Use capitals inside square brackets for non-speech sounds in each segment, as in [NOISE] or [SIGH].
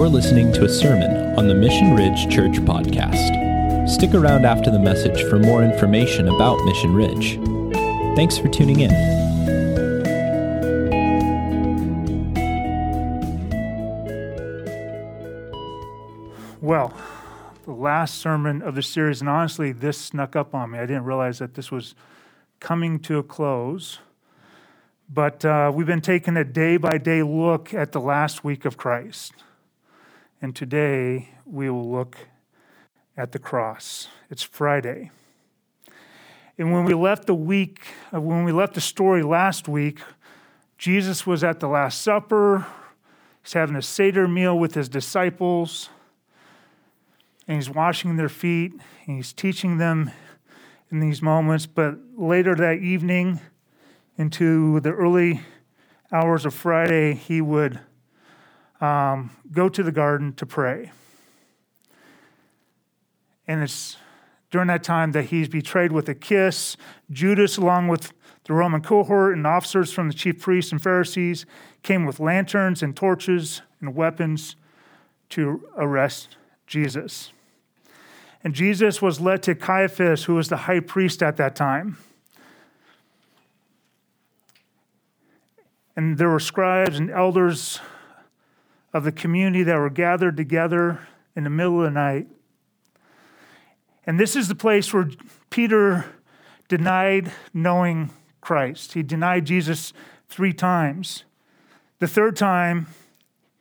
You're listening to a sermon on the Mission Ridge Church podcast. Stick around after the message for more information about Mission Ridge. Thanks for tuning in. Well, the last sermon of the series, and honestly, this snuck up on me. I didn't realize that this was coming to a close. But uh, we've been taking a day by day look at the last week of Christ. And today we will look at the cross. It's Friday. And when we left the week, uh, when we left the story last week, Jesus was at the Last Supper. He's having a Seder meal with his disciples. And he's washing their feet. And he's teaching them in these moments. But later that evening, into the early hours of Friday, he would um, go to the garden to pray. And it's during that time that he's betrayed with a kiss. Judas, along with the Roman cohort and officers from the chief priests and Pharisees, came with lanterns and torches and weapons to arrest Jesus. And Jesus was led to Caiaphas, who was the high priest at that time. And there were scribes and elders of the community that were gathered together in the middle of the night. And this is the place where Peter denied knowing Christ. He denied Jesus three times. The third time,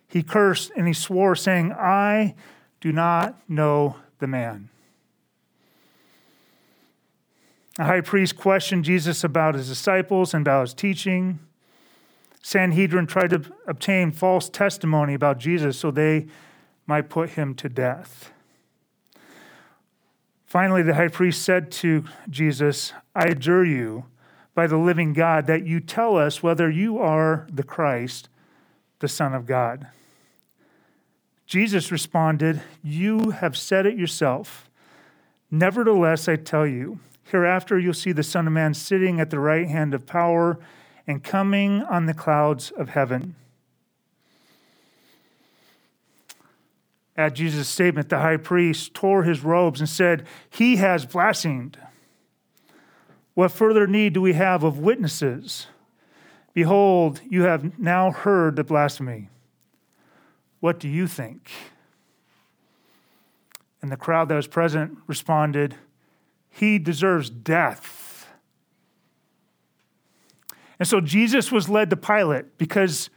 he cursed and he swore, saying, I do not know the man. The high priest questioned Jesus about his disciples and about his teaching. Sanhedrin tried to obtain false testimony about Jesus so they might put him to death. Finally, the high priest said to Jesus, I adjure you by the living God that you tell us whether you are the Christ, the Son of God. Jesus responded, You have said it yourself. Nevertheless, I tell you, hereafter you'll see the Son of Man sitting at the right hand of power and coming on the clouds of heaven. At Jesus' statement, the high priest tore his robes and said, He has blasphemed. What further need do we have of witnesses? Behold, you have now heard the blasphemy. What do you think? And the crowd that was present responded, He deserves death. And so Jesus was led to Pilate because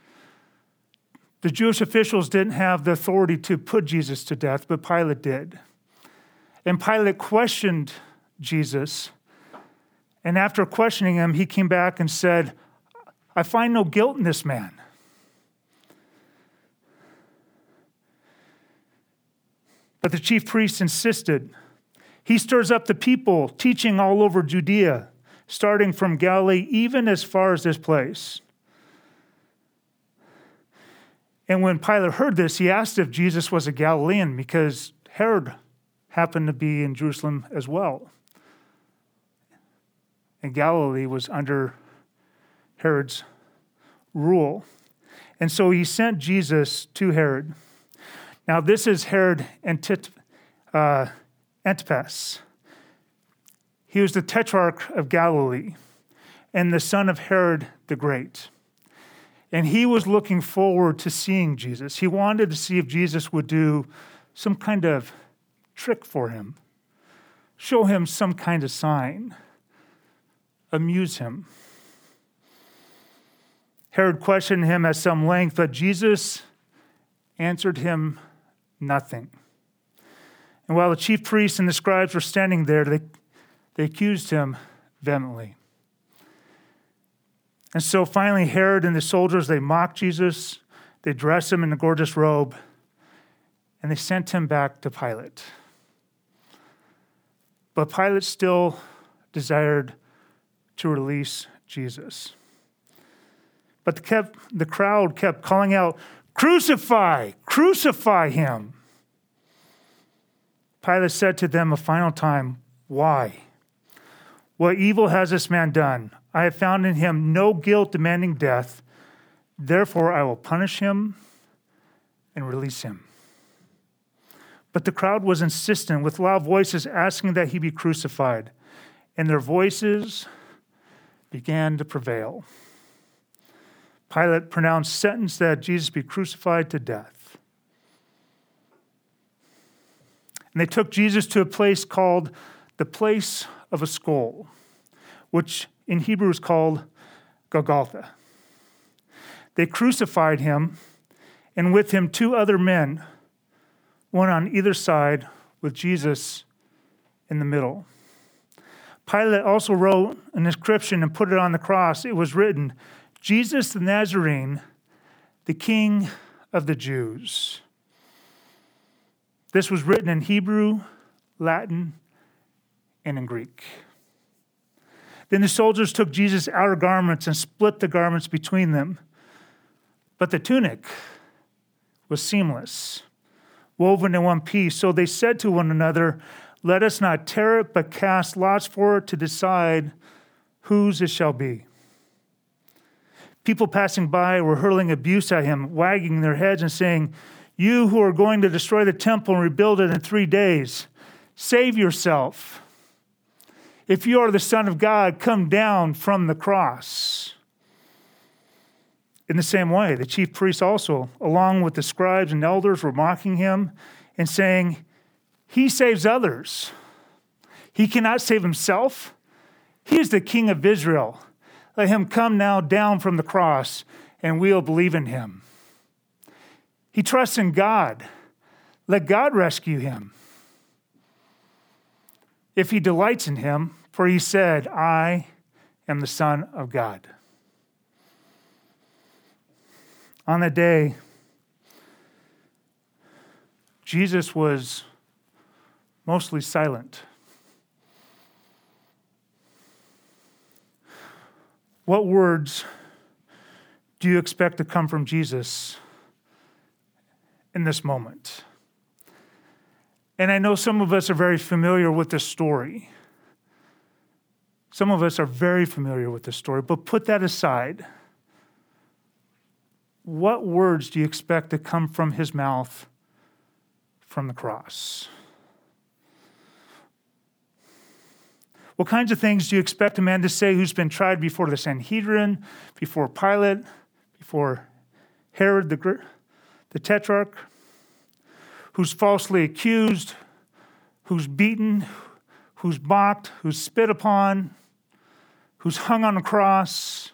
the Jewish officials didn't have the authority to put Jesus to death, but Pilate did. And Pilate questioned Jesus. And after questioning him, he came back and said, I find no guilt in this man. But the chief priests insisted. He stirs up the people, teaching all over Judea starting from Galilee, even as far as this place. And when Pilate heard this, he asked if Jesus was a Galilean because Herod happened to be in Jerusalem as well. And Galilee was under Herod's rule. And so he sent Jesus to Herod. Now, this is Herod Antipas. Uh, Antipas. He was the tetrarch of Galilee and the son of Herod the Great. And he was looking forward to seeing Jesus. He wanted to see if Jesus would do some kind of trick for him, show him some kind of sign, amuse him. Herod questioned him at some length, but Jesus answered him nothing. And while the chief priests and the scribes were standing there, they they accused him vehemently. And so finally, Herod and the soldiers, they mocked Jesus, they dressed him in a gorgeous robe, and they sent him back to Pilate. But Pilate still desired to release Jesus. But the, kept, the crowd kept calling out, Crucify! Crucify him! Pilate said to them a final time, Why? What evil has this man done? I have found in him no guilt demanding death. Therefore, I will punish him and release him. But the crowd was insistent with loud voices asking that he be crucified, and their voices began to prevail. Pilate pronounced sentence that Jesus be crucified to death. And they took Jesus to a place called the place of a skull, which in Hebrew is called Golgotha. They crucified him, and with him two other men, one on either side, with Jesus in the middle. Pilate also wrote an inscription and put it on the cross. It was written, Jesus the Nazarene, the King of the Jews. This was written in Hebrew, Latin, and in Greek. Then the soldiers took Jesus' outer garments and split the garments between them. But the tunic was seamless, woven in one piece. So they said to one another, Let us not tear it, but cast lots for it to decide whose it shall be. People passing by were hurling abuse at him, wagging their heads and saying, You who are going to destroy the temple and rebuild it in three days, save yourself. If you are the Son of God, come down from the cross. In the same way, the chief priests also, along with the scribes and elders, were mocking him and saying, He saves others. He cannot save himself. He is the King of Israel. Let him come now down from the cross, and we'll believe in him. He trusts in God. Let God rescue him. If he delights in him, for he said, I am the Son of God. On that day, Jesus was mostly silent. What words do you expect to come from Jesus in this moment? And I know some of us are very familiar with this story. Some of us are very familiar with this story, but put that aside. What words do you expect to come from his mouth from the cross? What kinds of things do you expect a man to say who's been tried before the Sanhedrin, before Pilate, before Herod the, the Tetrarch, who's falsely accused, who's beaten, who's mocked, who's spit upon, who's hung on a cross,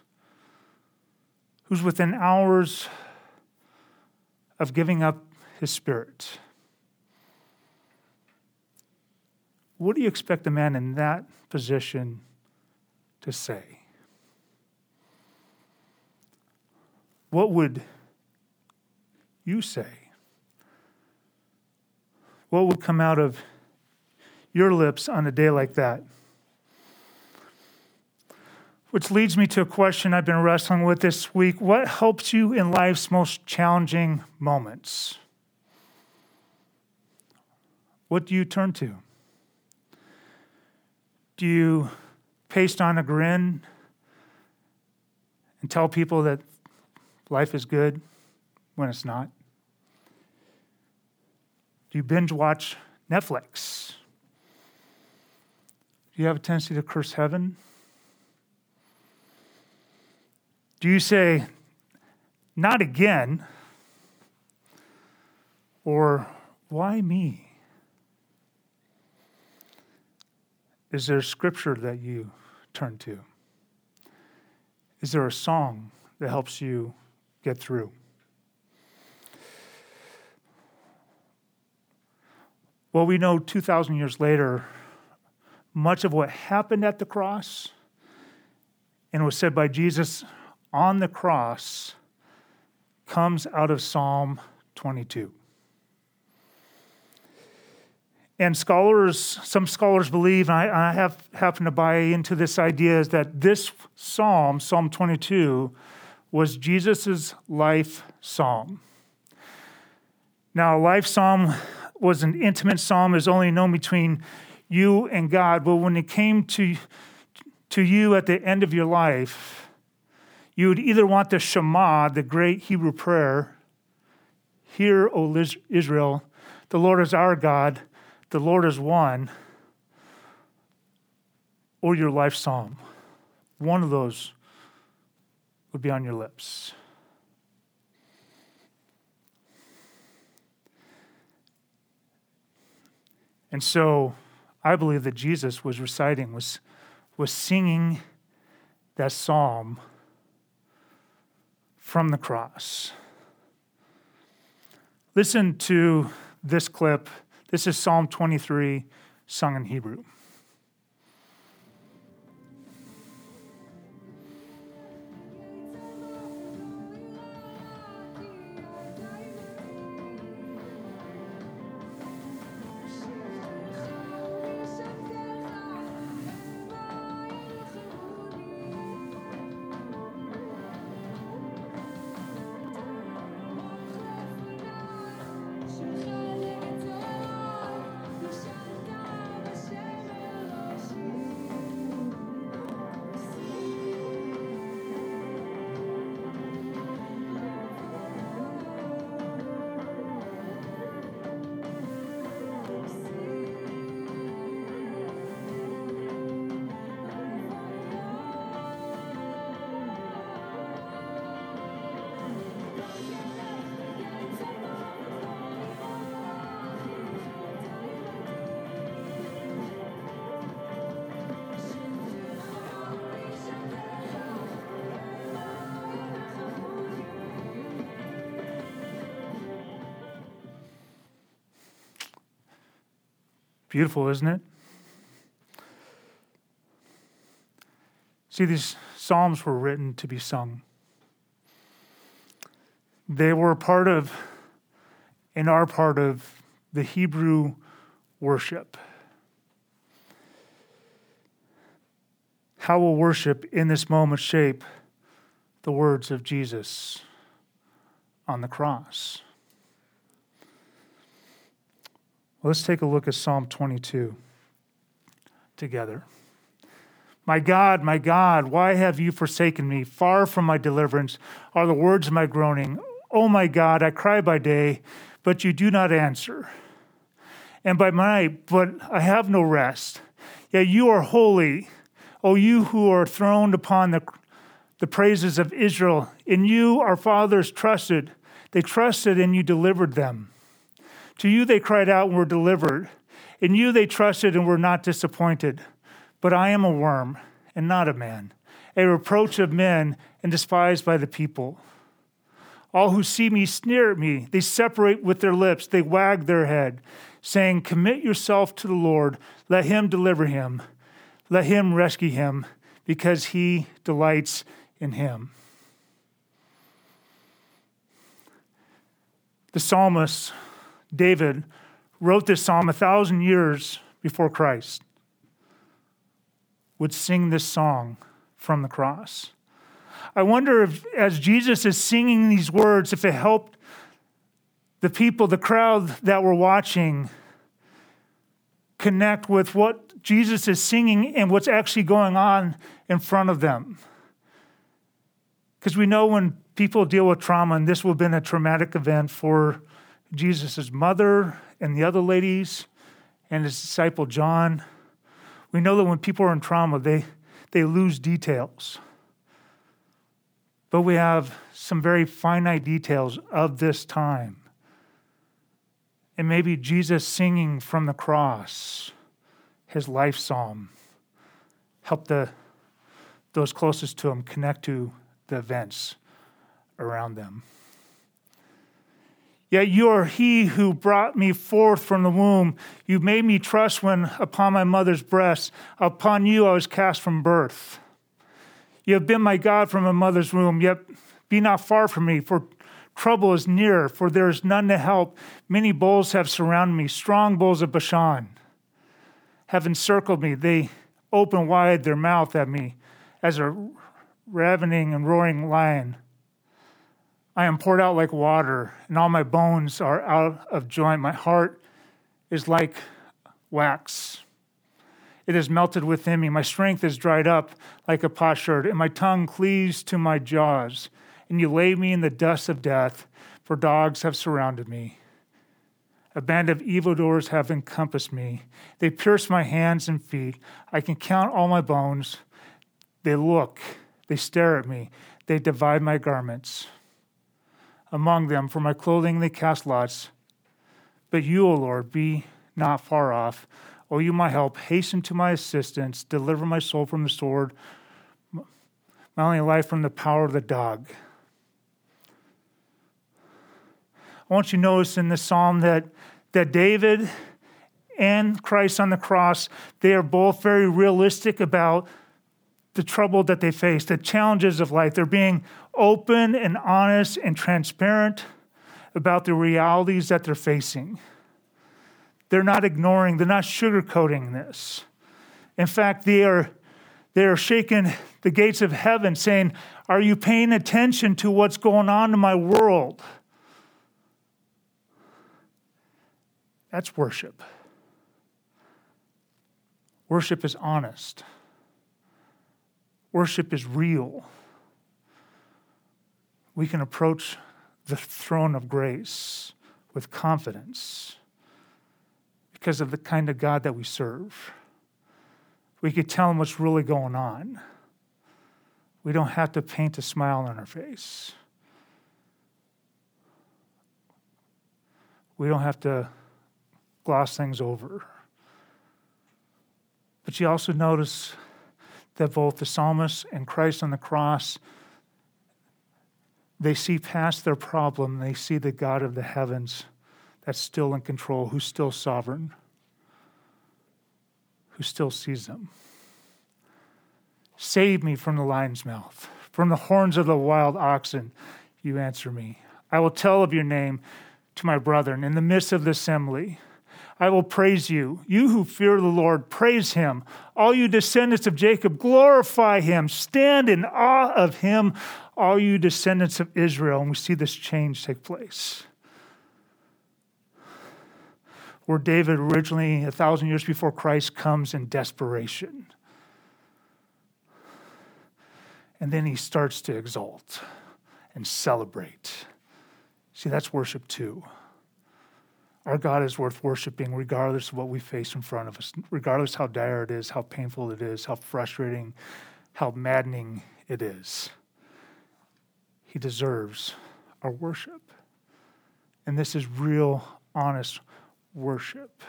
who's within hours of giving up his spirit? What do you expect a man in that position to say? What would you say? What will come out of your lips on a day like that? Which leads me to a question I've been wrestling with this week. What helps you in life's most challenging moments? What do you turn to? Do you paste on a grin and tell people that life is good when it's not? You binge watch Netflix? Do you have a tendency to curse heaven? Do you say, not again? Or, why me? Is there scripture that you turn to? Is there a song that helps you get through? Well, we know 2,000 years later, much of what happened at the cross and was said by Jesus on the cross comes out of Psalm 22. And scholars, some scholars believe, and I, I have happen to buy into this idea, is that this psalm, Psalm 22, was Jesus' life psalm. Now, a life psalm was an intimate psalm, is only known between you and God. But when it came to, to you at the end of your life, you would either want the Shema, the great Hebrew prayer, Hear, O Israel, the Lord is our God, the Lord is one, or your life psalm. One of those would be on your lips. And so I believe that Jesus was reciting, was, was singing that psalm from the cross. Listen to this clip. This is Psalm 23, sung in Hebrew. Beautiful, isn't it? See, these Psalms were written to be sung. They were part of and are part of the Hebrew worship. How will worship in this moment shape the words of Jesus on the cross? Let's take a look at Psalm 22 together. My God, my God, why have you forsaken me? Far from my deliverance are the words of my groaning. Oh my God, I cry by day, but you do not answer. And by night, but I have no rest. Yet you are holy, O you who are throned upon the, the praises of Israel. In you our fathers trusted. They trusted and you delivered them. To you they cried out and were delivered. In you they trusted and were not disappointed. But I am a worm and not a man, a reproach of men and despised by the people. All who see me sneer at me. They separate with their lips. They wag their head, saying, Commit yourself to the Lord. Let him deliver him. Let him rescue him, because he delights in him. The psalmist David wrote this psalm a thousand years before Christ, would sing this song from the cross. I wonder if, as Jesus is singing these words, if it helped the people, the crowd that were watching, connect with what Jesus is singing and what's actually going on in front of them. Because we know when people deal with trauma, and this would have been a traumatic event for Jesus' mother and the other ladies and his disciple John. We know that when people are in trauma, they, they lose details. But we have some very finite details of this time. And maybe Jesus singing from the cross, his life psalm, helped the, those closest to him connect to the events around them. Yet you are he who brought me forth from the womb. You made me trust when upon my mother's breast. Upon you I was cast from birth. You have been my God from my mother's womb, yet be not far from me, for trouble is near, for there is none to help. Many bulls have surrounded me, strong bulls of Bashan have encircled me. They open wide their mouth at me as a ravening and roaring lion. I am poured out like water, and all my bones are out of joint. My heart is like wax. It is melted within me. My strength is dried up like a potsherd, and my tongue cleaves to my jaws. And you lay me in the dust of death, for dogs have surrounded me. A band of evildoers have encompassed me. They pierce my hands and feet. I can count all my bones. They look, they stare at me, they divide my garments. Among them, for my clothing, they cast lots. But you, O Lord, be not far off. O you, my help, hasten to my assistance. Deliver my soul from the sword, my only life from the power of the dog. I want you to notice in this psalm that, that David and Christ on the cross, they are both very realistic about the trouble that they face, the challenges of life. They're being open and honest and transparent about the realities that they're facing. They're not ignoring, they're not sugarcoating this. In fact, they are, they are shaking the gates of heaven, saying, Are you paying attention to what's going on in my world? That's worship. Worship is honest. Worship is real. We can approach the throne of grace with confidence because of the kind of God that we serve. We could tell him what's really going on. We don't have to paint a smile on our face. We don't have to gloss things over. But you also notice that both the psalmist and Christ on the cross they see past their problem, they see the God of the heavens that's still in control, who's still sovereign, who still sees them. Save me from the lion's mouth, from the horns of the wild oxen, you answer me. I will tell of your name to my brethren in the midst of the assembly. I will praise you. You who fear the Lord, praise him. All you descendants of Jacob, glorify him. Stand in awe of him, all you descendants of Israel. And we see this change take place. Where David originally, a thousand years before Christ, comes in desperation. And then he starts to exalt and celebrate. See, that's worship too. Our God is worth worshiping regardless of what we face in front of us, regardless how dire it is, how painful it is, how frustrating, how maddening it is. He deserves our worship. And this is real, honest worship.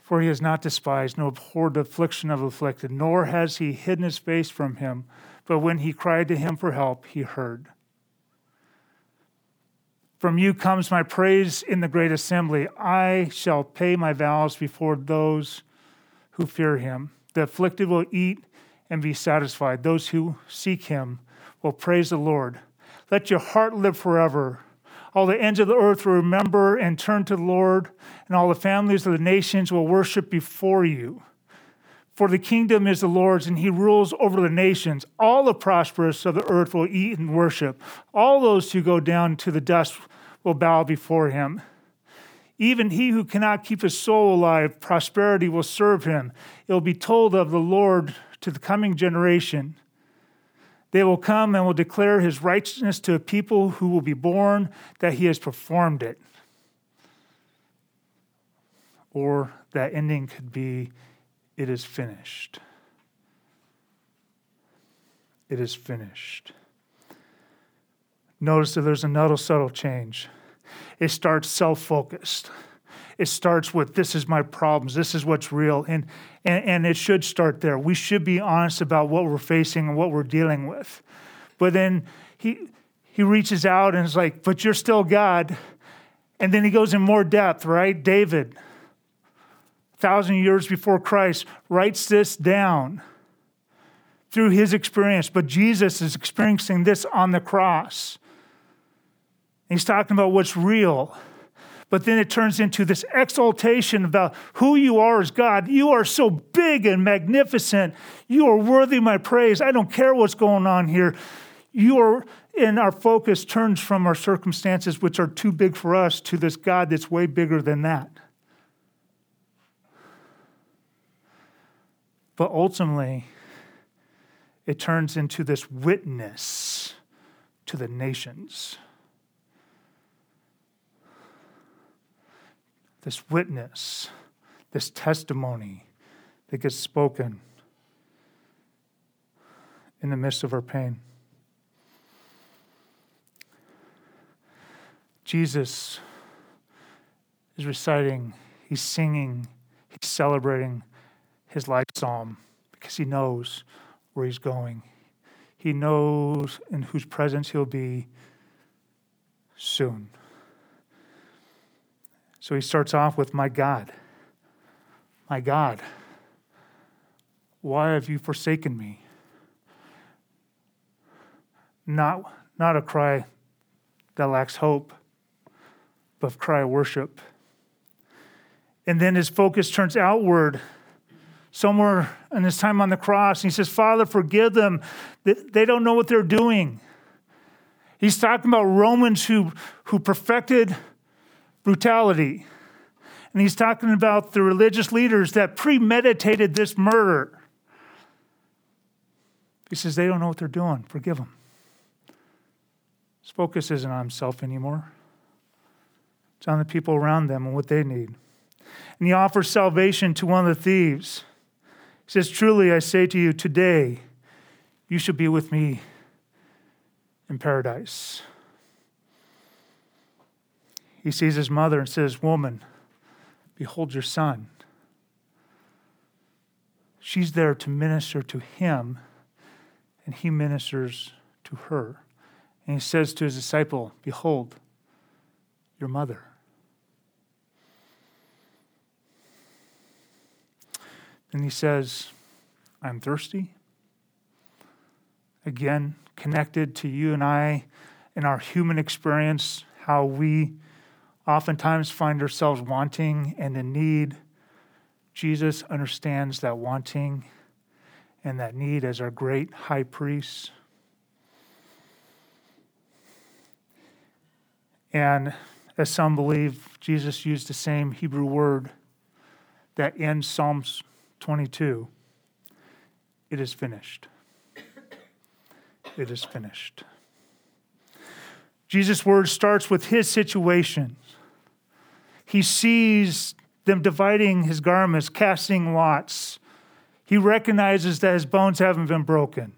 For he has not despised, nor abhorred the affliction of afflicted, nor has he hidden his face from him. But when he cried to him for help, he heard. From you comes my praise in the great assembly. I shall pay my vows before those who fear him. The afflicted will eat and be satisfied. Those who seek him will praise the Lord. Let your heart live forever. All the ends of the earth will remember and turn to the Lord, and all the families of the nations will worship before you. For the kingdom is the Lord's, and he rules over the nations. All the prosperous of the earth will eat and worship. All those who go down to the dust will bow before him. Even he who cannot keep his soul alive, prosperity will serve him. It will be told of the Lord to the coming generation. They will come and will declare his righteousness to a people who will be born that he has performed it. Or that ending could be, it is finished. It is finished. Notice that there's another subtle change. It starts self focused. It starts with, this is my problems, this is what's real. And, and, and it should start there. We should be honest about what we're facing and what we're dealing with. But then he, he reaches out and is like, but you're still God. And then he goes in more depth, right? David, thousand years before Christ, writes this down through his experience. But Jesus is experiencing this on the cross. He's talking about what's real. But then it turns into this exaltation about who you are as God. You are so big and magnificent. You are worthy my praise. I don't care what's going on here. You are, and our focus turns from our circumstances, which are too big for us, to this God that's way bigger than that. But ultimately, it turns into this witness to the nations. This witness, this testimony that gets spoken in the midst of our pain. Jesus is reciting, he's singing, he's celebrating his life psalm because he knows where he's going. He knows in whose presence he'll be soon. So he starts off with, My God, my God, why have you forsaken me? Not, not a cry that lacks hope, but a cry of worship. And then his focus turns outward somewhere in his time on the cross. And he says, Father, forgive them. They don't know what they're doing. He's talking about Romans who, who perfected brutality. And he's talking about the religious leaders that premeditated this murder. He says, they don't know what they're doing. Forgive them. His focus isn't on himself anymore, it's on the people around them and what they need. And he offers salvation to one of the thieves. He says, Truly, I say to you, today you shall be with me in paradise. He sees his mother and says, Woman, behold your son. She's there to minister to him, and he ministers to her. And he says to his disciple, Behold, your mother. And he says, I'm thirsty. Again, connected to you and I in our human experience, how we oftentimes find ourselves wanting and in need. Jesus understands that wanting and that need as our great high priest. And as some believe, Jesus used the same Hebrew word that ends Psalms 22 it is finished it is finished. Jesus' word starts with his situation. He sees them dividing his garments, casting lots. He recognizes that his bones haven't been broken.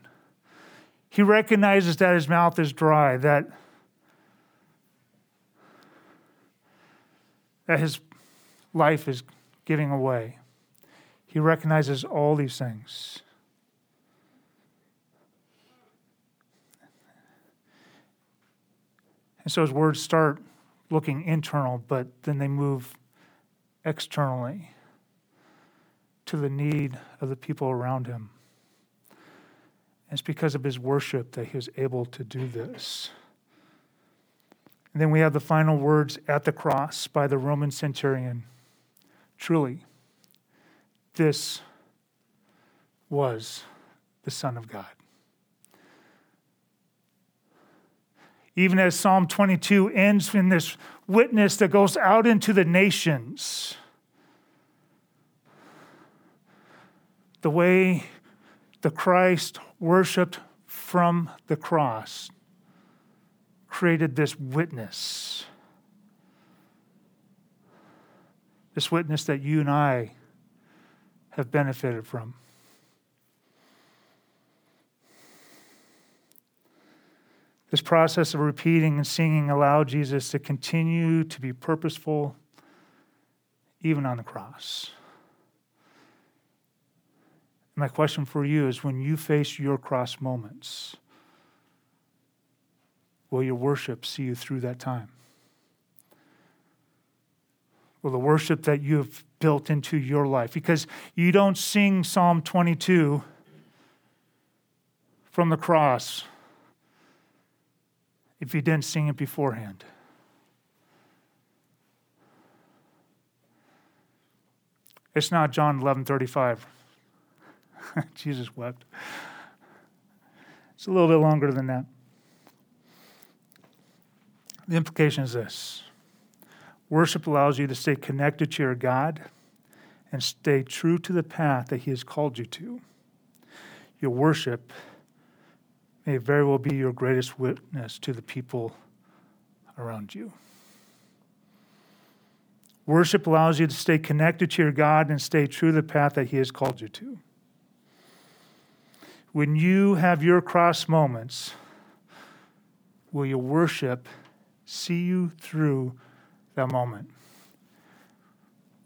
He recognizes that his mouth is dry, that, that his life is giving away. He recognizes all these things. And so his words start looking internal, but then they move externally to the need of the people around him. It's because of his worship that he was able to do this. And then we have the final words at the cross by the Roman centurion. Truly, this was the Son of God. even as Psalm 22 ends in this witness that goes out into the nations. The way the Christ worshiped from the cross created this witness. This witness that you and I have benefited from. This process of repeating and singing allowed Jesus to continue to be purposeful even on the cross. My question for you is when you face your cross moments, will your worship see you through that time? Will the worship that you have built into your life? Because you don't sing Psalm 22 from the cross if you didn't sing it beforehand. It's not John 11 35. [LAUGHS] Jesus wept. It's a little bit longer than that. The implication is this worship allows you to stay connected to your God and stay true to the path that He has called you to. Your worship may very well be your greatest witness to the people around you. Worship allows you to stay connected to your God and stay true to the path that He has called you to. When you have your cross moments, will your worship see you through that moment?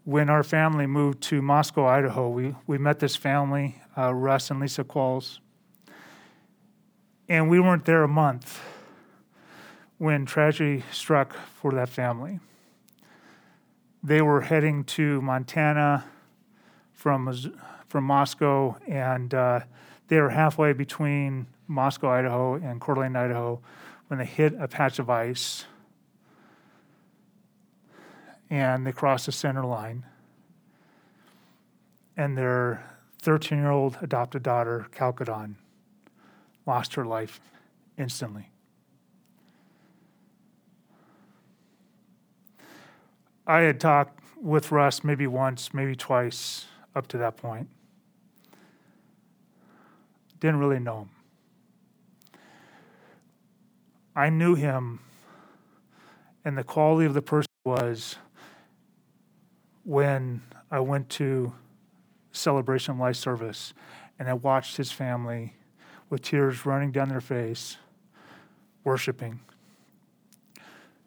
When our family moved to Moscow, Idaho, we, we met this family, uh, Russ and Lisa Qualls. And we weren't there a month when tragedy struck for that family. They were heading to Montana from, from Moscow, and uh, they were halfway between Moscow, Idaho, and Coeur d'Alene, Idaho, when they hit a patch of ice and they crossed the center line. And their 13 year old adopted daughter, Kalkidan, lost her life instantly. I had talked with Russ maybe once, maybe twice up to that point. Didn't really know him. I knew him, and the quality of the person was when I went to celebration life service and I watched his family with tears running down their face, worshiping.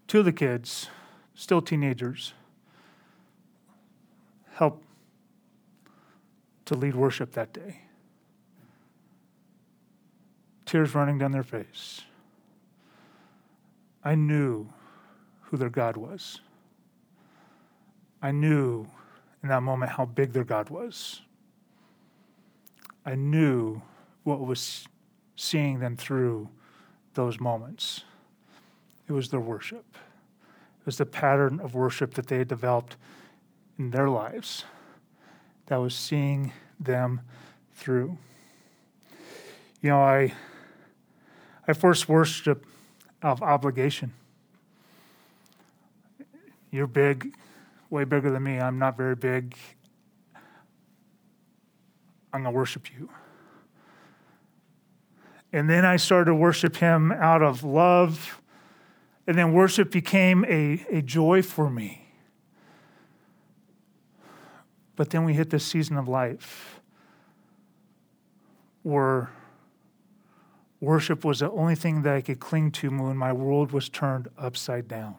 Two of the kids, still teenagers, helped to lead worship that day. Tears running down their face. I knew who their God was. I knew in that moment how big their God was. I knew what was seeing them through those moments. It was their worship. It was the pattern of worship that they had developed in their lives that was seeing them through. You know, I I first worship of obligation. You're big, way bigger than me. I'm not very big. I'm going to worship you. And then I started to worship him out of love. And then worship became a, a joy for me. But then we hit this season of life where worship was the only thing that I could cling to when my world was turned upside down.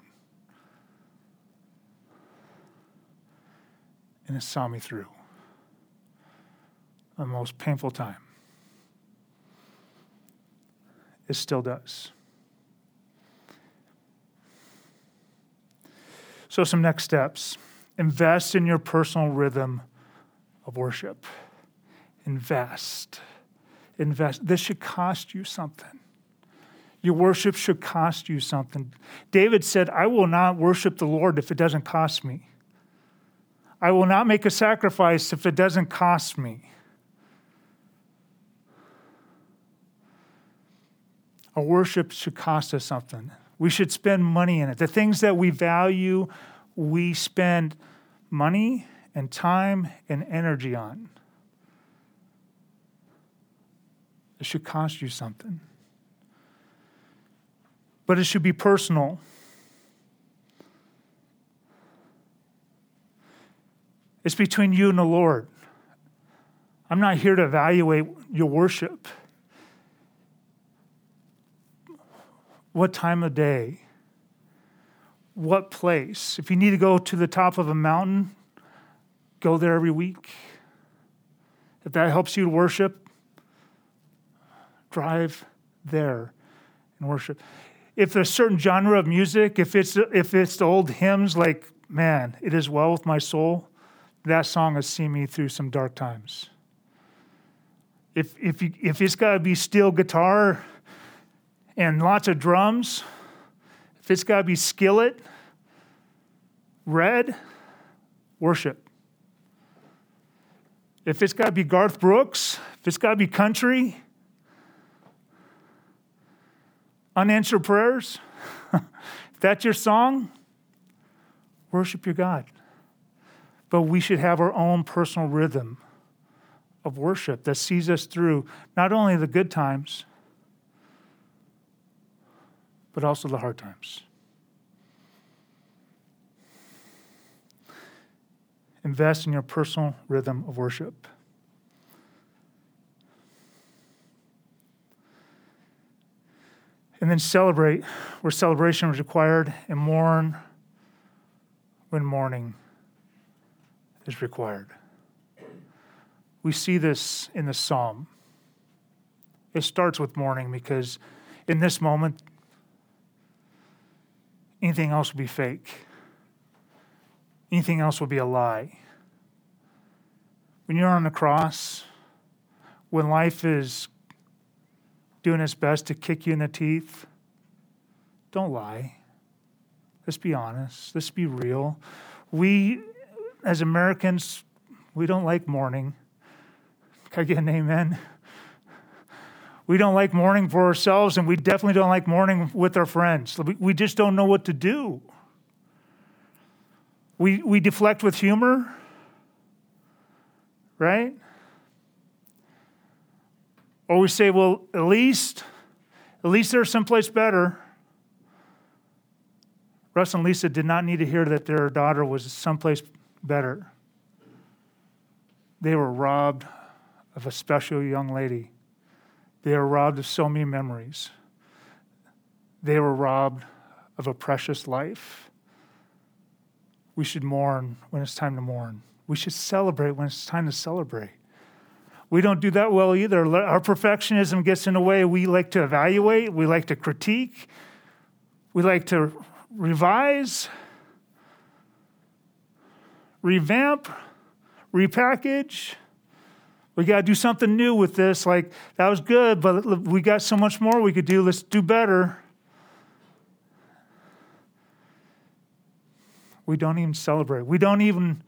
And it saw me through a most painful time. It still does. So, some next steps. Invest in your personal rhythm of worship. Invest. Invest. This should cost you something. Your worship should cost you something. David said, I will not worship the Lord if it doesn't cost me. I will not make a sacrifice if it doesn't cost me. Our worship should cost us something. We should spend money in it. The things that we value, we spend money and time and energy on. It should cost you something. But it should be personal. It's between you and the Lord. I'm not here to evaluate your worship. What time of day? what place. If you need to go to the top of a mountain, go there every week. If that helps you to worship, drive there and worship. If there's a certain genre of music, if it's if it's the old hymns like "Man, it is well with my soul," that song has seen me through some dark times. If if you, if it's got to be steel guitar and lots of drums, if it's got to be skillet, red, worship. If it's got to be Garth Brooks, if it's got to be country, unanswered prayers, [LAUGHS] if that's your song, worship your God. But we should have our own personal rhythm of worship that sees us through not only the good times, but also the hard times. Invest in your personal rhythm of worship. And then celebrate where celebration is required, and mourn when mourning is required. We see this in the psalm. It starts with mourning because in this moment, anything else will be fake. Anything else will be a lie. When you're on the cross, when life is doing its best to kick you in the teeth, don't lie. Let's be honest. Let's be real. We, as Americans, we don't like mourning. Can I get an amen? We don't like mourning for ourselves, and we definitely don't like mourning with our friends. We just don't know what to do. We, we deflect with humor, right? Or we say, well, at least, at least there's someplace better. Russ and Lisa did not need to hear that their daughter was someplace better. They were robbed of a special young lady. They were robbed of so many memories. They were robbed of a precious life. We should mourn when it's time to mourn. We should celebrate when it's time to celebrate. We don't do that well either. Our perfectionism gets in the way. We like to evaluate, we like to critique, we like to revise, revamp, repackage. We got to do something new with this. Like, that was good, but we got so much more we could do. Let's do better. We don't even celebrate. We don't even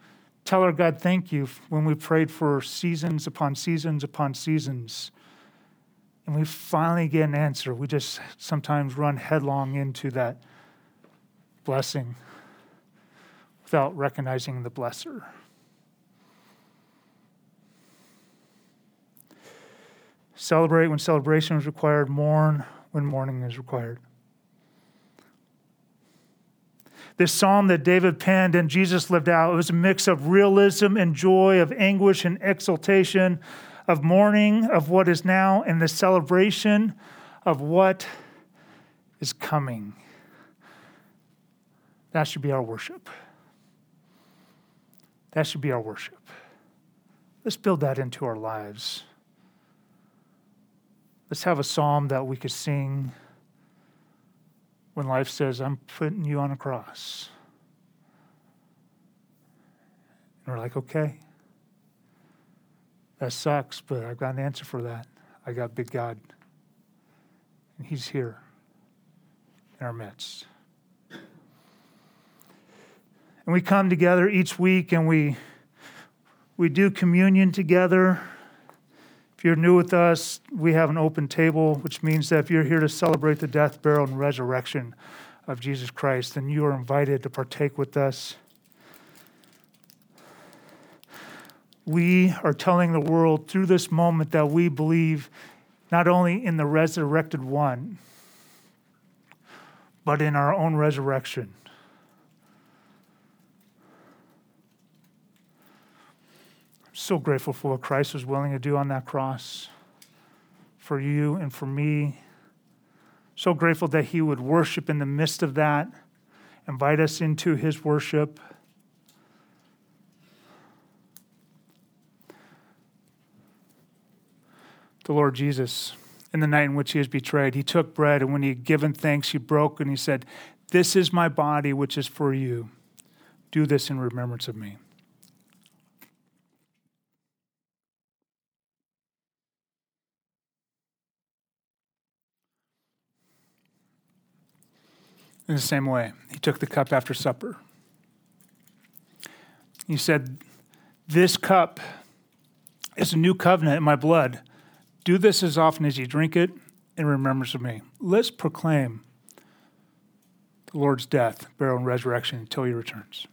tell our God thank you when we prayed for seasons upon seasons upon seasons. And we finally get an answer. We just sometimes run headlong into that blessing without recognizing the blesser. Celebrate when celebration is required, mourn when mourning is required. This psalm that David penned and Jesus lived out, it was a mix of realism and joy, of anguish and exultation, of mourning of what is now, and the celebration of what is coming. That should be our worship. That should be our worship. Let's build that into our lives. Let's have a psalm that we could sing when life says, I'm putting you on a cross. And we're like, okay, that sucks, but I've got an answer for that. I got big God, and He's here in our midst. And we come together each week and we, we do communion together If you're new with us, we have an open table, which means that if you're here to celebrate the death, burial, and resurrection of Jesus Christ, then you are invited to partake with us. We are telling the world through this moment that we believe not only in the resurrected one, but in our own resurrection. So grateful for what Christ was willing to do on that cross for you and for me. So grateful that He would worship in the midst of that, invite us into His worship. The Lord Jesus, in the night in which He was betrayed, He took bread, and when He had given thanks, He broke and He said, This is my body, which is for you. Do this in remembrance of me. In the same way, he took the cup after supper. He said, This cup is a new covenant in my blood. Do this as often as you drink it in remembrance of me. Let's proclaim the Lord's death, burial, and resurrection until he returns.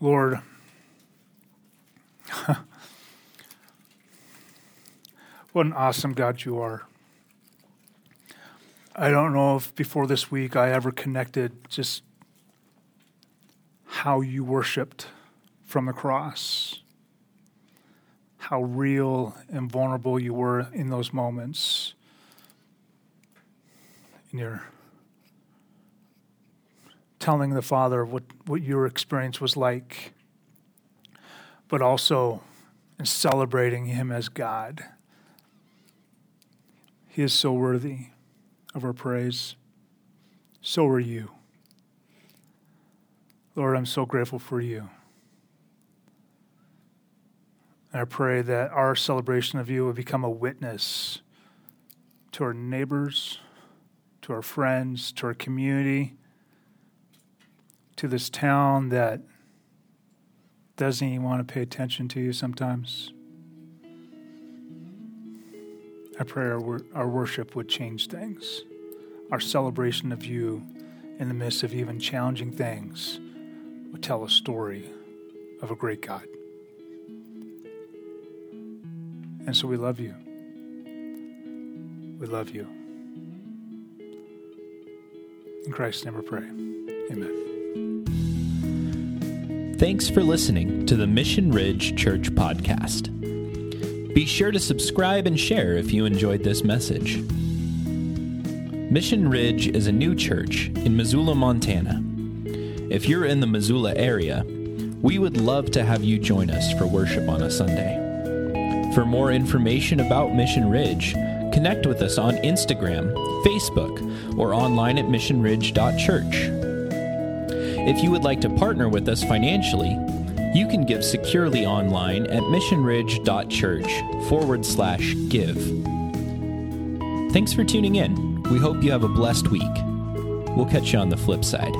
Lord, [LAUGHS] What an awesome God you are. I don't know if before this week I ever connected just how you worshiped from the cross, how real and vulnerable you were in those moments, in your telling the Father what, what your experience was like, but also in celebrating Him as God. He is so worthy of our praise. So are you. Lord, I'm so grateful for you. And I pray that our celebration of you will become a witness to our neighbors, to our friends, to our community, to this town that doesn't even want to pay attention to you sometimes. I pray our, our worship would change things. Our celebration of you in the midst of even challenging things would tell a story of a great God. And so we love you. We love you. In Christ's name we pray. Amen. Thanks for listening to the Mission Ridge Church Podcast. Be sure to subscribe and share if you enjoyed this message. Mission Ridge is a new church in Missoula, Montana. If you're in the Missoula area, we would love to have you join us for worship on a Sunday. For more information about Mission Ridge, connect with us on Instagram, Facebook, or online at missionridge.church. If you would like to partner with us financially, you can give securely online at missionridge.church forward slash give. Thanks for tuning in. We hope you have a blessed week. We'll catch you on the flip side.